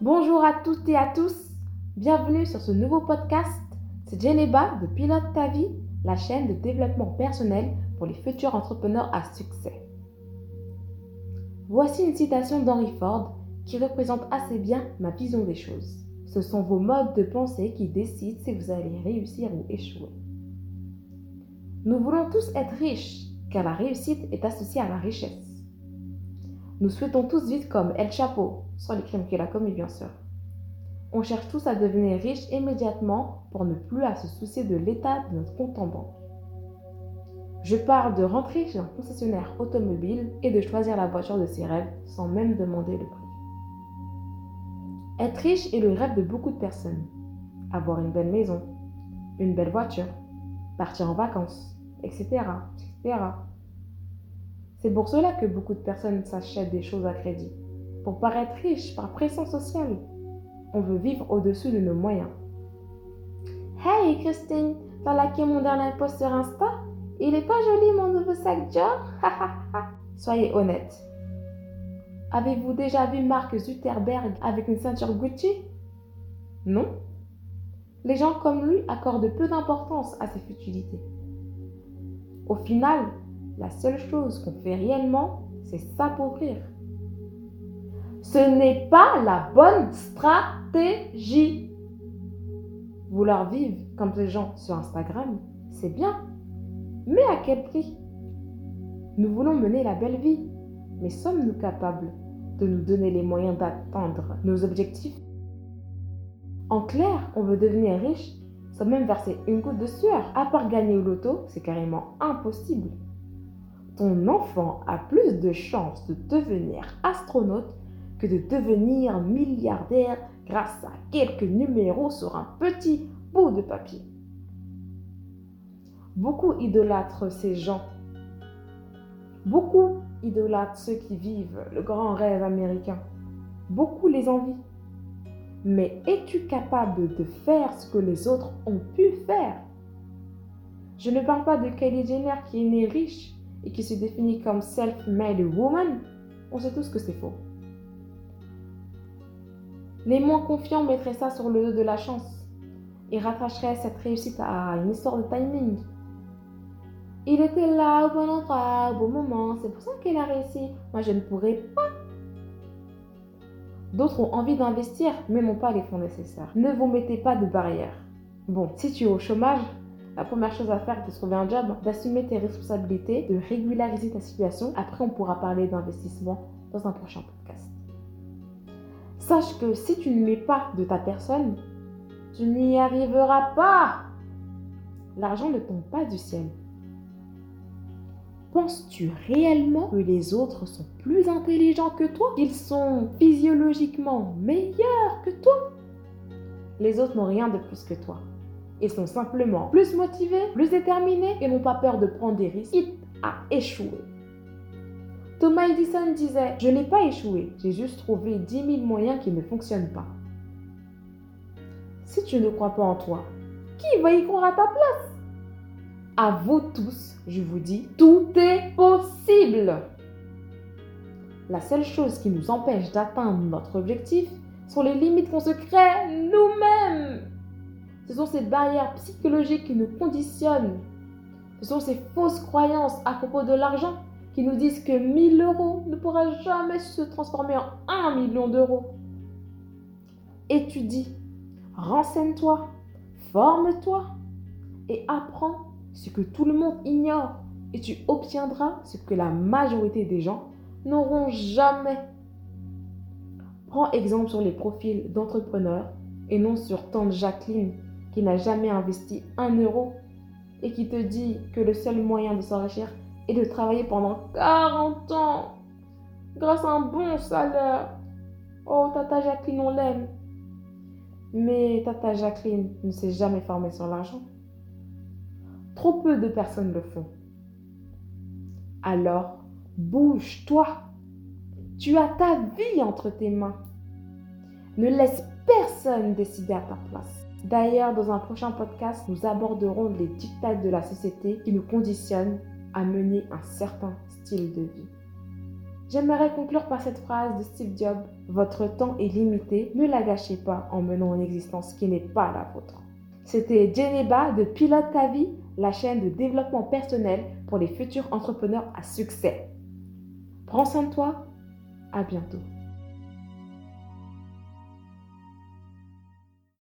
Bonjour à toutes et à tous, bienvenue sur ce nouveau podcast. C'est Geneba de Pilote ta vie, la chaîne de développement personnel pour les futurs entrepreneurs à succès. Voici une citation d'Henry Ford qui représente assez bien ma vision des choses. Ce sont vos modes de pensée qui décident si vous allez réussir ou échouer. Nous voulons tous être riches, car la réussite est associée à la richesse. Nous souhaitons tous vivre comme El Chapo, sans les crimes qu'il a commis bien sûr. On cherche tous à devenir riches immédiatement pour ne plus à se soucier de l'état de notre compte en banque. Je parle de rentrer chez un concessionnaire automobile et de choisir la voiture de ses rêves sans même demander le prix. Être riche est le rêve de beaucoup de personnes. Avoir une belle maison, une belle voiture, partir en vacances, etc. etc. C'est pour cela que beaucoup de personnes s'achètent des choses à crédit. Pour paraître riche par pression sociale. On veut vivre au-dessus de nos moyens. Hey Christine, t'as liké mon dernier post sur Insta? Il est pas joli mon nouveau sac Dior Soyez honnête. Avez-vous déjà vu Mark Zuckerberg avec une ceinture Gucci? Non Les gens comme lui accordent peu d'importance à ces futilités. Au final, la seule chose qu'on fait réellement, c'est s'appauvrir. Ce n'est pas la bonne stratégie. Vouloir vivre comme les gens sur Instagram, c'est bien. Mais à quel prix? Nous voulons mener la belle vie, mais sommes-nous capables de nous donner les moyens d'atteindre nos objectifs? En clair, on veut devenir riche sans même verser une goutte de sueur. À part gagner au loto, c'est carrément impossible ton enfant a plus de chances de devenir astronaute que de devenir milliardaire grâce à quelques numéros sur un petit bout de papier. Beaucoup idolâtrent ces gens. Beaucoup idolâtrent ceux qui vivent le grand rêve américain. Beaucoup les envient. Mais es-tu capable de faire ce que les autres ont pu faire? Je ne parle pas de Kylie Jenner qui est née riche et qui se définit comme self-made woman, on sait tous que c'est faux. Les moins confiants mettraient ça sur le dos de la chance et rattacheraient cette réussite à une histoire de timing. Il était là au bon endroit, au bon moment, c'est pour ça qu'elle a réussi. Moi, je ne pourrais pas. D'autres ont envie d'investir, mais n'ont pas les fonds nécessaires. Ne vous mettez pas de barrières. Bon, si tu es au chômage, la première chose à faire, c'est de trouver un job, d'assumer tes responsabilités, de régulariser ta situation. Après, on pourra parler d'investissement dans un prochain podcast. Sache que si tu ne mets pas de ta personne, tu n'y arriveras pas. L'argent ne tombe pas du ciel. Penses-tu réellement que les autres sont plus intelligents que toi? Qu'ils sont physiologiquement meilleurs que toi? Les autres n'ont rien de plus que toi. Ils sont simplement plus motivés, plus déterminés et n'ont pas peur de prendre des risques, quitte à échouer. Thomas Edison disait Je n'ai pas échoué, j'ai juste trouvé 10 000 moyens qui ne fonctionnent pas. Si tu ne crois pas en toi, qui va y croire à ta place? À vous tous, je vous dis, tout est possible. La seule chose qui nous empêche d'atteindre notre objectif sont les limites qu'on se crée nous-mêmes. Ces barrières psychologiques qui nous conditionnent. Ce sont ces fausses croyances à propos de l'argent qui nous disent que 1000 euros ne pourra jamais se transformer en 1 million d'euros. Étudie, renseigne-toi, forme-toi et apprends ce que tout le monde ignore et tu obtiendras ce que la majorité des gens n'auront jamais. Prends exemple sur les profils d'entrepreneurs et non sur tante Jacqueline n'a jamais investi un euro et qui te dit que le seul moyen de s'enrichir est de travailler pendant 40 ans grâce à un bon salaire. Oh, Tata Jacqueline, on l'aime. Mais Tata Jacqueline ne s'est jamais formée sur l'argent. Trop peu de personnes le font. Alors, bouge-toi. Tu as ta vie entre tes mains. Ne laisse personne décider à ta place. D'ailleurs, dans un prochain podcast, nous aborderons les dictats de la société qui nous conditionnent à mener un certain style de vie. J'aimerais conclure par cette phrase de Steve Jobs. Votre temps est limité, ne la gâchez pas en menant une existence qui n'est pas la vôtre. C'était Geneba de Pilote ta vie, la chaîne de développement personnel pour les futurs entrepreneurs à succès. Prends soin de toi, à bientôt.